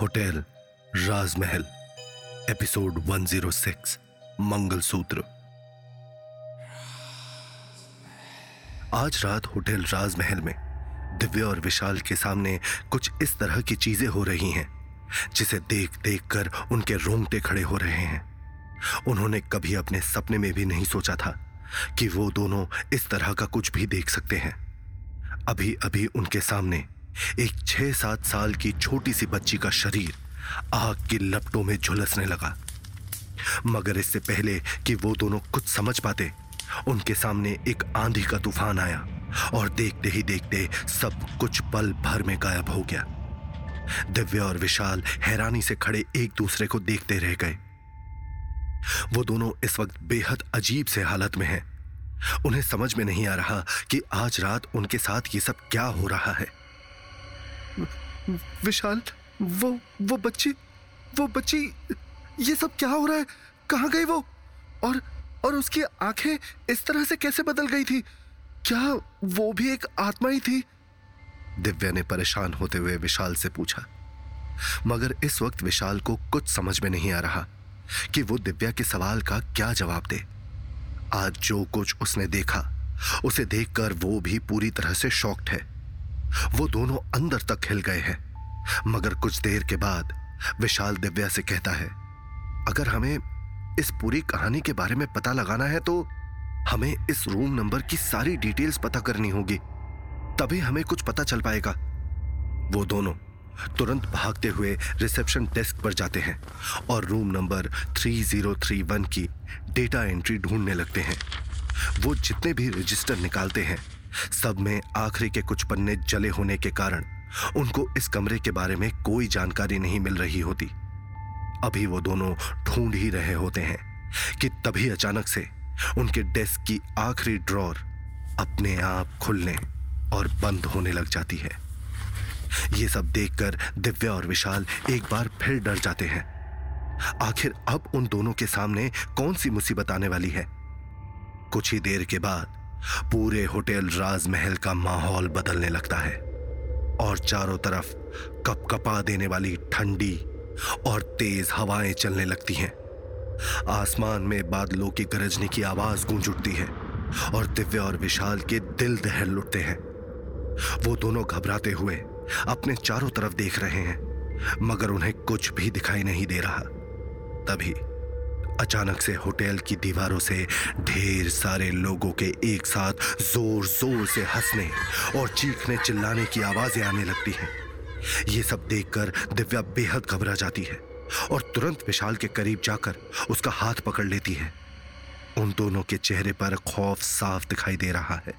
Hotel, राजमहल, episode 106 mangalsutra. आज रात hotel राजमहल में दिव्य और विशाल के सामने कुछ इस तरह की चीज़ें हो रही हैं, जिसे देख देख कर उनके रोंगटे खड़े हो रहे हैं। उन्होंने कभी अपने सपने में भी नहीं सोचा था कि वो दोनों इस तरह का कुछ भी देख सकते हैं। अभी अभी उनके सामने एक छह सात साल की छोटी सी बच्ची का शरीर आग की लपटों में झुलसने लगा। मगर इससे पहले कि वो दोनों कुछ समझ पाते, उनके सामने एक आंधी का तूफ़ान आया और देखते ही देखते सब कुछ पल भर में गायब हो गया। दिव्य और विशाल हैरानी से खड़े एक दूसरे को देखते रह गए। वो दोनों इस वक्त बेहद अजीब से हालत में हैं। उन्हें समझ में नहीं आ रहा कि आज रात उनके साथ ये सब क्या हो रहा है। विशाल वो वो बच्ची वो बच्ची, ये सब क्या हो रहा है? कहाँ गई वो? और और उसकी आँखें इस तरह से कैसे बदल गई थी? क्या वो भी एक आत्मा ही थी? दिव्या ने परेशान होते हुए विशाल से पूछा। मगर इस वक्त विशाल को कुछ समझ में नहीं आ रहा कि वो दिव्या के सवाल का क्या जवाब दे। आज जो कुछ उसने देखा, उसे देखकर वो भी पूरी तरह से शॉक्ड है। वो दोनों अंदर तक हिल गए हैं। मगर कुछ देर के बाद विशाल दिव्या से कहता है, अगर हमें इस पूरी कहानी के बारे में पता लगाना है तो हमें इस रूम नंबर की सारी डिटेल्स पता करनी होगी। तभी हमें कुछ पता चल पाएगा। वो दोनों तुरंत भागते हुए रिसेप्शन डेस्क पर जाते हैं और रूम नंबर 3031 की डेटा एंट्री ढूँढने लगते हैं। वो जितने भी रजिस्टर निकालते हैं सब में आखिरी के कुछ पन्ने जले होने के कारण उनको इस कमरे के बारे में कोई जानकारी नहीं मिल रही होती। अभी वो दोनों ढूंढ ही रहे होते हैं कि तभी अचानक से उनके डेस्क की आखिरी ड्रॉर अपने आप खुलने और बंद होने लग जाती है। ये सब देखकर दिव्या और विशाल एक बार फिर डर जाते हैं। आखिर अब उन दोनों के सामने कौन सी मुसीबत आने वाली है? कुछ ही देर के बाद पूरे होटल राजमहल का माहौल बदलने लगता है और चारों तरफ़ कपकपा देने वाली ठंडी और तेज हवाएँ चलने लगती हैं। आसमान में बादलों की गरजने की आवाज़ गूंज उठती है और दिव्य और विशाल के दिल दहल उठते हैं। वो दोनों घबराते हुए अपने चारों तरफ़ देख रहे हैं, मगर उन्हें कुछ भी दिखाई नहीं दे रहा। तभी अचानक से होटल की दीवारों से ढेर सारे लोगों के एक साथ ज़ोर ज़ोर से हंसने और चीखने चिल्लाने की आवाज़ें आने लगती हैं। ये सब देखकर दिव्या बेहद घबरा जाती है और तुरंत विशाल के करीब जाकर उसका हाथ पकड़ लेती है। उन दोनों के चेहरे पर खौफ साफ़ दिखाई दे रहा है।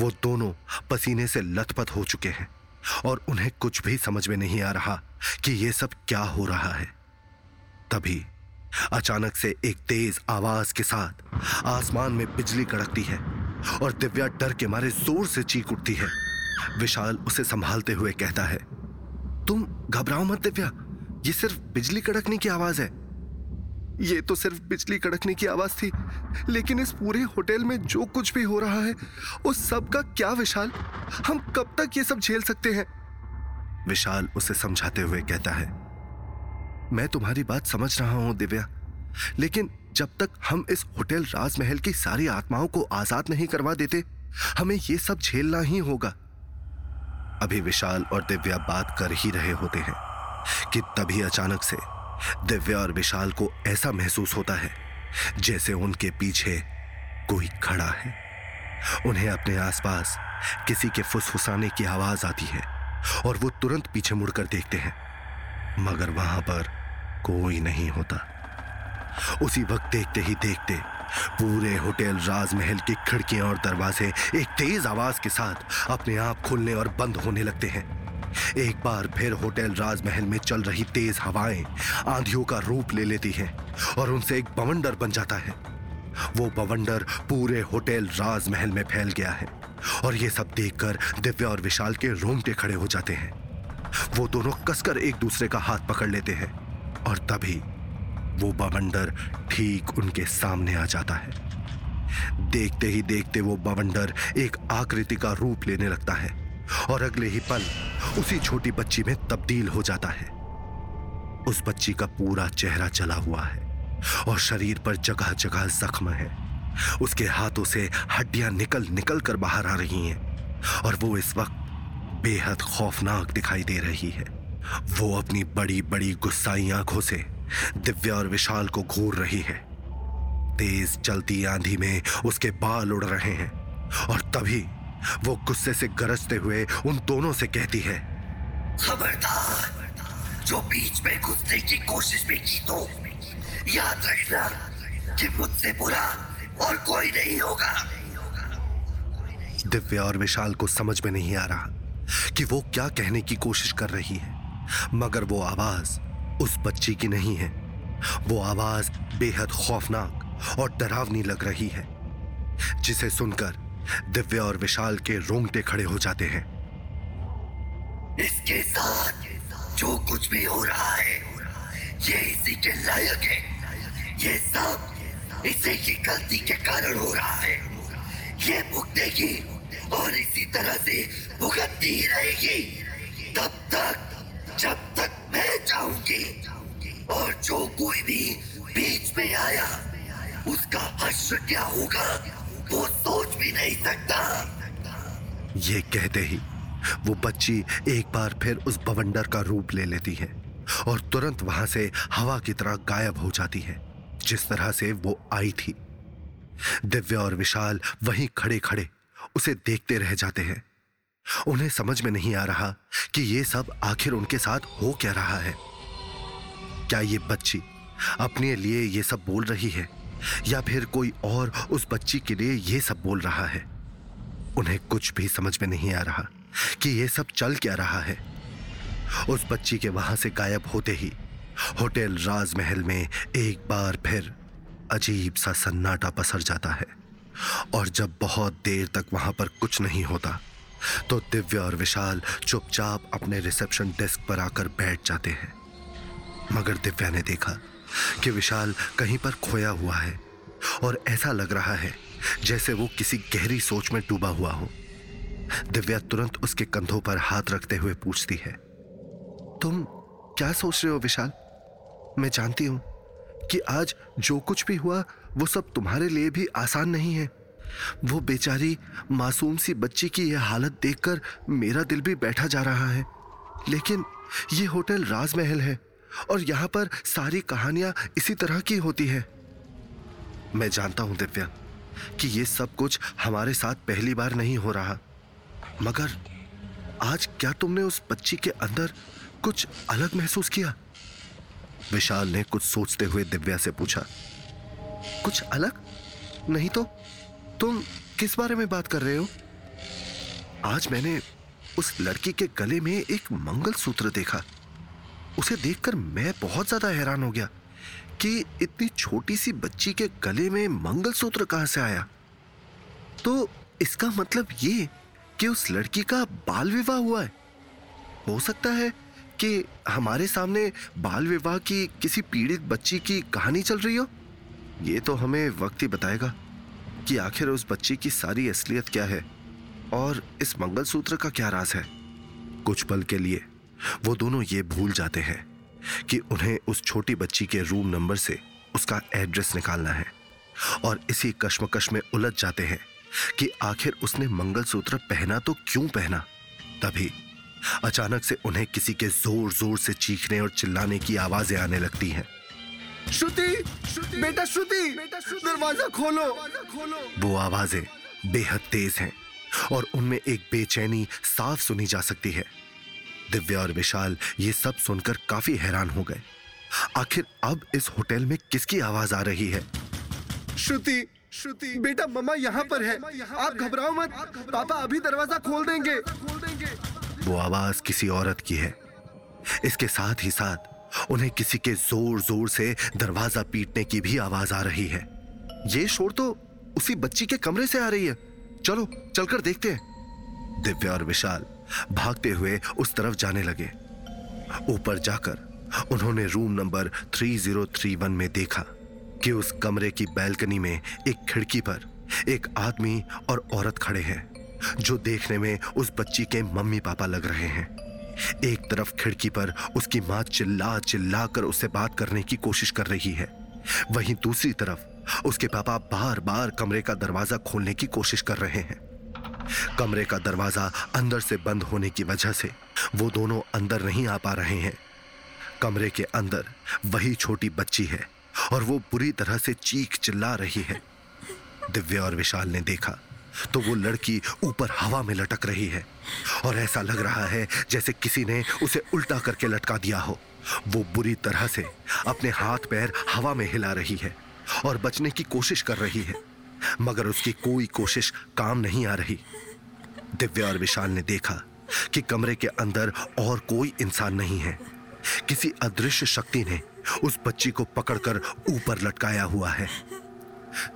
वो दोनों पसीने से लथपथ हो चुके हैं और उन्हें कुछ भी समझ में नहीं आ रहा कि यह सब क्या हो रहा है। तभी अचानक से एक तेज आवाज़ के साथ आसमान में बिजली कड़कती है और दिव्या डर के मारे ज़ोर से चीख उठती है। विशाल उसे संभालते हुए कहता है, तुम घबराओ मत दिव्या, ये सिर्फ़ बिजली कड़कने की आवाज़ है। ये तो सिर्फ़ बिजली कड़कने की आवाज़ थी, लेकिन इस पूरे होटल में जो कुछ भी हो रहा है, उस सब का क्या विशाल? हम कब तक ये सब झेल सकते हैं? विशाल उसे समझाते हुए कहता है मैं तुम्हारी बात समझ रहा हूँ, दिव्या। लेकिन जब तक हम इस होटल राजमहल की सारी आत्माओं को आज़ाद नहीं करवा देते, हमें यह सब झेलना ही होगा। अभी विशाल और दिव्या बात कर ही रहे होते हैं कि तभी अचानक से दिव्या और विशाल को ऐसा महसूस होता है, जैसे उनके पीछे कोई खड़ा है। उन्हें अपने आसपास किसी के फुसफुसाने की आवाज़ आती है और वो तुरंत पीछे मुड़कर देखते हैं। मगर वहाँ पर कोई नहीं होता। उसी वक्त देखते ही देखते पूरे होटल, राजमहल की खिड़कियाँ और दरवाजे एक तेज आवाज़ के साथ अपने आप खुलने और बंद होने लगते हैं। एक बार फिर होटल, राजमहल में चल रही तेज हवाएँ आंधियों का रूप ले लेती हैं और उनसे एक बवंडर बन जाता है। वो बवंडर पूरे होटल, राजमहल में फैल गया है और ये सब देखकर दिव्या और विशाल के रोंगटे खड़े हो जाते हैं। वो दोनों कसकर एक दूसरे का हाथ पकड़ लेते हैं। और तभी वो बवंडर ठीक उनके सामने आ जाता है। देखते ही देखते वो बवंडर एक आकृति का रूप लेने लगता है और अगले ही पल उसी छोटी बच्ची में तब्दील हो जाता है। उस बच्ची का पूरा चेहरा जला हुआ है और शरीर पर जगह जगह जख्म है। उसके हाथों से हड्डियाँ निकल निकल कर बाहर आ रही हैं और वो इस वक्त बेहद खौफनाक दिखाई दे रही है। वो अपनी बड़ी बड़ी गुस्साई आँखों से दिव्या और विशाल को घूर रही है। तेज चलती आंधी में उसके बाल उड़ रहे हैं और तभी वो गुस्से से गरजते हुए उन दोनों से कहती है, खबरदार, जो बीच में घुसने की कोशिश भी की तो याद रखना कि मुझसे बुरा और कोई नहीं होगा। दिव्या और विशाल को समझ में नहीं आ रहा कि वो क्या कहने की कोशिश कर रही है। मगर वो आवाज़ उस बच्ची की नहीं है। वो आवाज़ बेहद खौफनाक और डरावनी लग रही है, जिसे सुनकर दिव्य और विशाल के रोंगटे खड़े हो जाते हैं। इसके साथ जो कुछ भी हो रहा है, ये इसी के लायक है। ये सब इसी की गलती के कारण हो रहा है। ये भुगतेगी और इसी तरह से भुगतती रहेगी। तब तक जब तक मैं चाहूँगी और जो कोई भी बीच में आया, उसका हश्र क्या होगा, वो सोच भी नहीं सकता। ये कहते ही वो बच्ची एक बार फिर उस बवंडर का रूप ले लेती है और तुरंत वहाँ से हवा की तरह गायब हो जाती है, जिस तरह से वो आई थी। दिव्या और विशाल वहीं खड़े खड़े उसे देखते रह जाते हैं। उन्हें समझ में नहीं आ रहा कि ये सब आखिर उनके साथ हो क्या रहा है। क्या ये बच्ची अपने लिए ये सब बोल रही है, या फिर कोई और उस बच्ची के लिए ये सब बोल रहा है? उन्हें कुछ भी समझ में नहीं आ रहा कि ये सब चल क्या रहा है। उस बच्ची के वहाँ से गायब होते ही होटल राजमहल में एक बार फिर अजीब सा सन्नाटा पसर जाता है, और जब बहुत देर तक वहाँ पर कुछ नहीं होता तो दिव्या और विशाल चुपचाप अपने रिसेप्शन डेस्क पर आकर बैठ जाते हैं। मगर दिव्या ने देखा कि विशाल कहीं पर खोया हुआ है और ऐसा लग रहा है जैसे वो किसी गहरी सोच में डूबा हुआ हो। दिव्या तुरंत उसके कंधों पर हाथ रखते हुए पूछती है, तुम क्या सोच रहे हो विशाल? मैं जानती हूँ कि आज जो कुछ भी हुआ, वो सब तुम्हारे लिए भी आसान नहीं है। वो बेचारी मासूम सी बच्ची की यह हालत देखकर मेरा दिल भी बैठा जा रहा है। लेकिन ये होटल राजमहल है और यहाँ पर सारी कहानियाँ इसी तरह की होती है। मैं जानता हूँ दिव्या कि ये सब कुछ हमारे साथ पहली बार नहीं हो रहा। मगर आज क्या तुमने उस बच्ची के अंदर कुछ अलग महसूस किया? विशाल ने कुछ सोचते हुए दिव्या से पूछा, कुछ अलग? नहीं तो? तुम किस बारे में बात कर रहे हो? आज मैंने उस लड़की के गले में एक मंगलसूत्र देखा। उसे देखकर मैं बहुत ज़्यादा हैरान हो गया कि इतनी छोटी सी बच्ची के गले में मंगलसूत्र कहाँ से आया? तो इसका मतलब ये कि उस लड़की का बाल विवाह हुआ है। हो सकता है कि हमारे सामने बाल विवाह की किसी पीड़ित बच्ची की कहानी चल रही हो। ये तो हमें वक्त ही बताएगा। कि आखिर उस बच्ची की सारी असलियत क्या है और इस मंगलसूत्र का क्या राज है? कुछ पल के लिए वो दोनों ये भूल जाते हैं कि उन्हें उस छोटी बच्ची के रूम नंबर से उसका एड्रेस निकालना है और इसी कश्मकश में उलझ जाते हैं कि आखिर उसने मंगलसूत्र पहना तो क्यों पहना? तभी अचानक से उन्हें किसी के ज़ोर ज़ोर से चीखने और चिल्लाने की आवाज़ें आने लगती हैं। श्रुति, बेटा श्रुति, दरवाज़ा खोलो। वो आवाज़ें बेहद तेज हैं और उनमें एक बेचैनी साफ़ सुनी जा सकती है। दिव्या और विशाल ये सब सुनकर काफ़ी हैरान हो गए। आखिर अब इस होटल में किसकी आवाज़ आ रही है? श्रुति श्रुति बेटा मम्मा यहाँ पर है। आप घबराओ मत। पापा अभी दरवाज़ा खोल देंगे। वो आवाज़ किसी औरत की है। इसके साथ ही साथ उन्हें किसी के ज़ोर ज़ोर से दरवाज़ा पीटने की भी आवाज़ आ रही है। ये शोर तो उसी बच्ची के कमरे से आ रही है। चलो, चलकर देखते हैं। दिव्या और विशाल भागते हुए उस तरफ़ जाने लगे। ऊपर जाकर उन्होंने रूम नंबर 3031 में देखा कि उस कमरे की बैल्कनी में एक खिड़की पर एक आदमी और औरत खड़े हैं, जो देखने में उस बच्ची के मम्मी पापा लग रहे हैं। एक तरफ़ खिड़की पर उसकी माँ चिल्ला चिल्ला कर उससे बात करने की कोशिश कर रही है। वहीं दूसरी तरफ़ उसके पापा बार बार कमरे का दरवाज़ा खोलने की कोशिश कर रहे हैं। कमरे का दरवाज़ा अंदर से बंद होने की वजह से वो दोनों अंदर नहीं आ पा रहे हैं। कमरे के अंदर वही छोटी बच्ची है और वो बुरी तरह से चीख चिल्ला रही है। दिव्या और विशाल ने देखा तो वो लड़की ऊपर हवा में लटक रही है। और ऐसा लग रहा है जैसे किसी ने उसे उल्टा करके लटका दिया हो। वो बुरी तरह से अपने हाथ पैर हवा में हिला रही है और बचने की कोशिश कर रही है। मगर उसकी कोई कोशिश काम नहीं आ रही। दिव्या और विशाल ने देखा कि कमरे के अंदर और कोई इंसान नहीं है। किसी अदृश्य शक्ति ने उस बच्ची को पकड़कर ऊपर लटकाया हुआ है।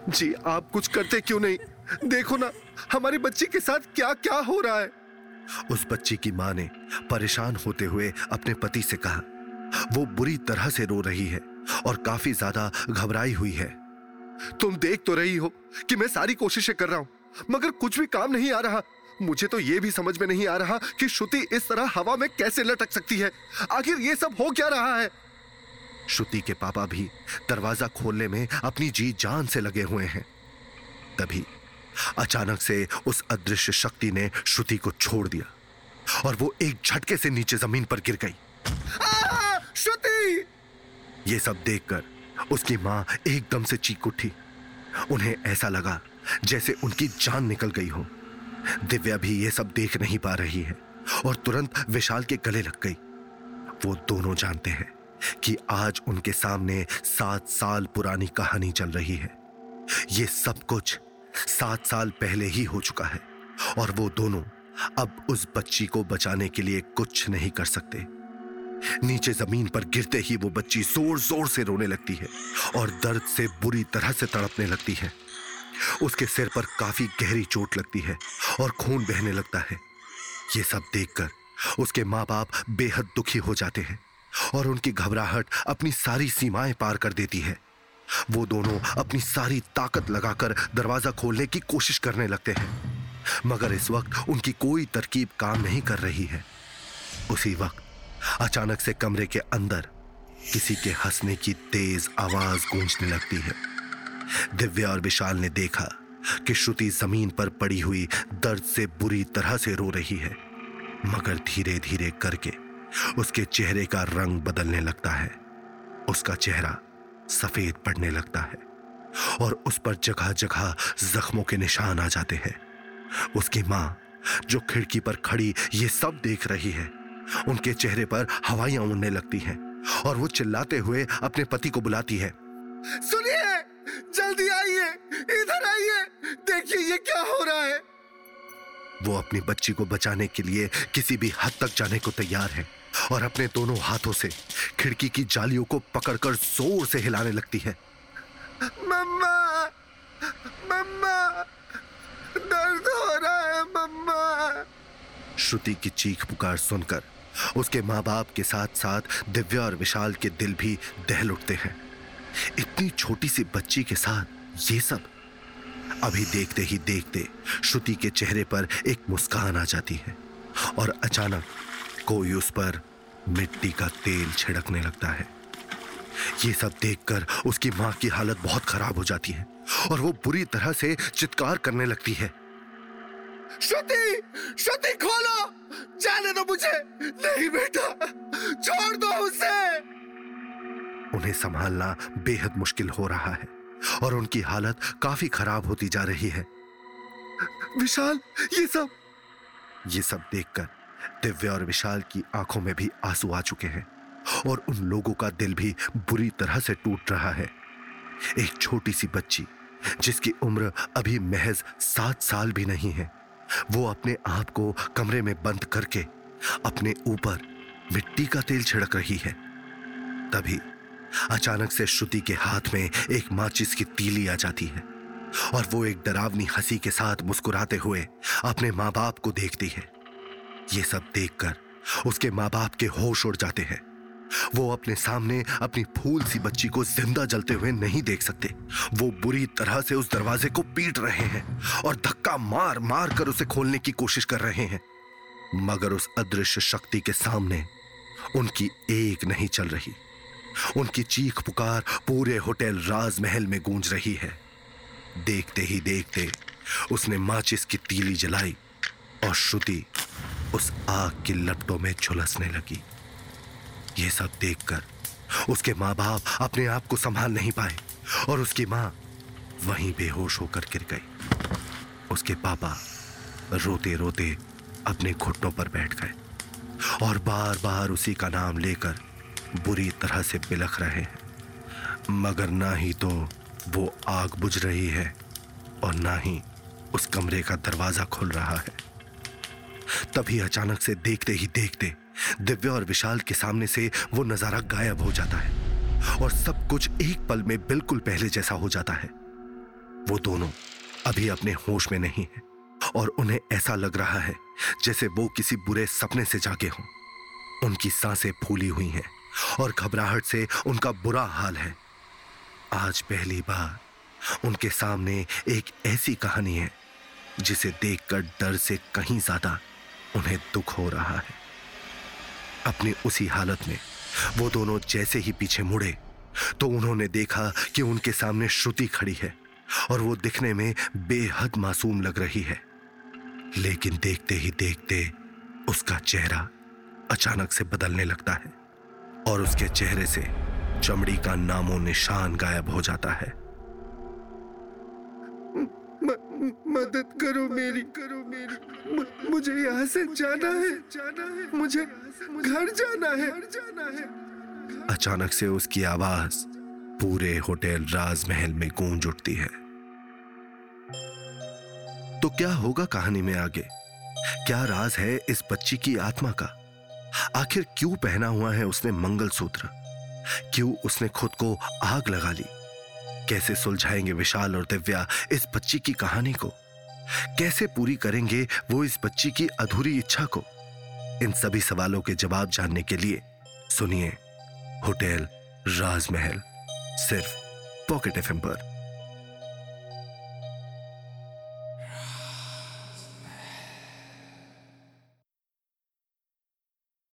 जी, आप कुछ करते क्यों नहीं? देखो ना हमारी बच्ची के साथ क्या क्या हो रहा है। उस बच्ची की माँ ने परेशान होते हुए अपने पति से कहा वो बुरी तरह से रो रही है और काफ़ी ज़्यादा घबराई हुई है। तुम देख तो रही हो कि मैं सारी कोशिशें कर रहा हूँ मगर कुछ भी काम नहीं आ रहा। मुझे तो यह भी समझ में नहीं आ रहा कि श्रुति इस तरह हवा में कैसे लटक सकती है। आखिर यह सब हो क्या रहा है? श्रुति के पापा भी दरवाज़ा खोलने में अपनी जी जान से लगे हुए हैं। तभी अचानक से उस अदृश्य शक्ति ने श्रुति को छोड़ दिया और वो एक झटके से नीचे ज़मीन पर गिर गई। श्रुति! ये सब देखकर उसकी माँ एकदम से चीख उठी। उन्हें ऐसा लगा जैसे उनकी जान निकल गई हो। दिव्या भी ये सब देख नहीं पा रही है और तुरंत विशाल के गले लग गई। वो दोनों जानते हैं कि आज उनके सामने सात साल पुरानी कहानी चल रही है। ये सब कुछ सात साल पहले ही हो चुका है और वो दोनों अब उस बच्ची को बचाने के लिए कुछ नहीं कर सकते। नीचे ज़मीन पर गिरते ही वो बच्ची ज़ोर ज़ोर से रोने लगती है और दर्द से बुरी तरह से तड़पने लगती है। उसके सिर पर काफ़ी गहरी चोट लगती है और खून बहने लगता है। ये सब देखकर उसके माँ बाप बेहद दुखी हो जाते हैं और उनकी घबराहट अपनी सारी सीमाएँ पार कर देती है। वो दोनों अपनी सारी ताकत लगाकर दरवाज़ा खोलने की कोशिश करने लगते हैं। मगर इस वक्त उनकी कोई तरकीब काम नहीं कर रही है। उसी वक्त अचानक से कमरे के अंदर किसी के हंसने की तेज आवाज़ गूंजने लगती है। दिव्या और विशाल ने देखा कि श्रुति ज़मीन पर पड़ी हुई दर्द से बुरी तरह से रो रही है। मगर धीरे धीरे करके उसके चेहरे का रंग बदलने लगता है। उसका चेहरा सफ़ेद पड़ने लगता है और उस पर जगह जगह जख्मों के निशान आ जाते हैं। उसकी माँ जो खिड़की पर खड़ी ये सब देख रही है उनके चेहरे पर हवाइयाँ उड़ने लगती हैं और वो चिल्लाते हुए अपने पति को बुलाती है। सुनिए जल्दी आइए इधर आइए देखिए ये क्या हो रहा है। वो अपनी बच्ची को बचाने के लिए किसी भी हद तक जाने को तैयार है। और अपने दोनों हाथों से खिड़की की जालियों को पकड़कर ज़ोर से हिलाने लगती है। मम्मा! मम्मा! दर्द हो रहा है मम्मा! श्रुति की चीख पुकार सुनकर उसके माँ बाप के साथ साथ दिव्या और विशाल के दिल भी दहल उठते हैं। इतनी छोटी सी बच्ची के साथ ये सब अभी देखते ही देखते श्रुति के चेहरे पर एक मुस्कान आ जाती है और अचानक कोई उस पर मिट्टी का तेल छिड़कने लगता है। ये सब देखकर उसकी माँ की हालत बहुत खराब हो जाती है और वो बुरी तरह से चित्कार करने लगती है। श्रुति श्रुति खोलो! जाने दो मुझे! नहीं बेटा! छोड़ दो उसे! उन्हें संभालना बेहद मुश्किल हो रहा है और उनकी हालत काफ़ी खराब होती जा रही है। विशाल ये सब ये सब देखकर दिव्या और विशाल की आँखों में भी आँसू आ चुके हैं और उन लोगों का दिल भी बुरी तरह से टूट रहा है। एक छोटी सी बच्ची, जिसकी उम्र अभी महज सात साल भी नहीं है, वो अपने आप को कमरे में बंद करके अपने ऊपर मिट्टी का तेल छिड़क रही है। तभी अचानक से श्रुति के हाथ में एक माचिस की तीली आ जाती है और वो एक डरावनी हँसी के साथ मुस्कुराते हुए अपने माँ बाप को देखती है। ये सब देखकर उसके माँ बाप के होश उड़ जाते हैं। वो अपने सामने अपनी फूल सी बच्ची को ज़िंदा जलते हुए नहीं देख सकते। वो बुरी तरह से उस दरवाजे को पीट रहे हैं और धक्का मार मार कर उसे खोलने की कोशिश कर रहे हैं। मगर उस अदृश्य शक्ति के सामने उनकी एक नहीं चल रही। उनकी चीख पुकार पूरे होटल राजमहल में गूंज रही है। देखते ही देखते उसने माचिस की तीली जलाई और श्रुति उस आग की लपटों में झुलसने लगी। ये सब देखकर उसके माँ बाप अपने आप को संभाल नहीं पाए और उसकी माँ वहीं बेहोश होकर गिर गई। उसके पापा रोते रोते अपने घुटनों पर बैठ गए और बार बार उसी का नाम लेकर बुरी तरह से बिलख रहे हैं। मगर ना ही तो वो आग बुझ रही है और ना ही उस कमरे का दरवाज़ा खुल रहा है। तभी अचानक से देखते ही देखते दिव्या और विशाल के सामने से वो नज़ारा गायब हो जाता है और सब कुछ एक पल में बिल्कुल पहले जैसा हो जाता है। वो दोनों अभी अपने होश में नहीं है और उन्हें ऐसा लग रहा है जैसे वो किसी बुरे सपने से जागे हों। उनकी साँसें फूली हुई हैं और घबराहट से उनका बुरा हाल है। आज पहली बार उनके सामने एक ऐसी कहानी है जिसे देखकर डर से कहीं ज़्यादा उन्हें दुख हो रहा है। अपनी उसी हालत में वो दोनों जैसे ही पीछे मुड़े तो उन्होंने देखा कि उनके सामने श्रुति खड़ी है और वो दिखने में बेहद मासूम लग रही है। लेकिन देखते ही देखते उसका चेहरा अचानक से बदलने लगता है और उसके चेहरे से चमड़ी का नामो निशान गायब हो जाता है। मदद करो मेरी। करो मेरी मुझे यहाँ से जाना है। जाना है मुझे घर जाना है जाना है। अचानक से उसकी आवाज़ पूरे होटल राजमहल में गूंज उठती है। तो क्या होगा कहानी में आगे? क्या राज है इस बच्ची की आत्मा का? आखिर क्यों पहना हुआ है उसने मंगलसूत्र? क्यों उसने खुद को आग लगा ली? कैसे सुलझाएँगे विशाल और दिव्या इस बच्ची की कहानी को? कैसे पूरी करेंगे वो इस बच्ची की अधूरी इच्छा को? इन सभी सवालों के जवाब जानने के लिए सुनिए होटल राजमहल, सिर्फ़ पॉकेट एफ़ पर।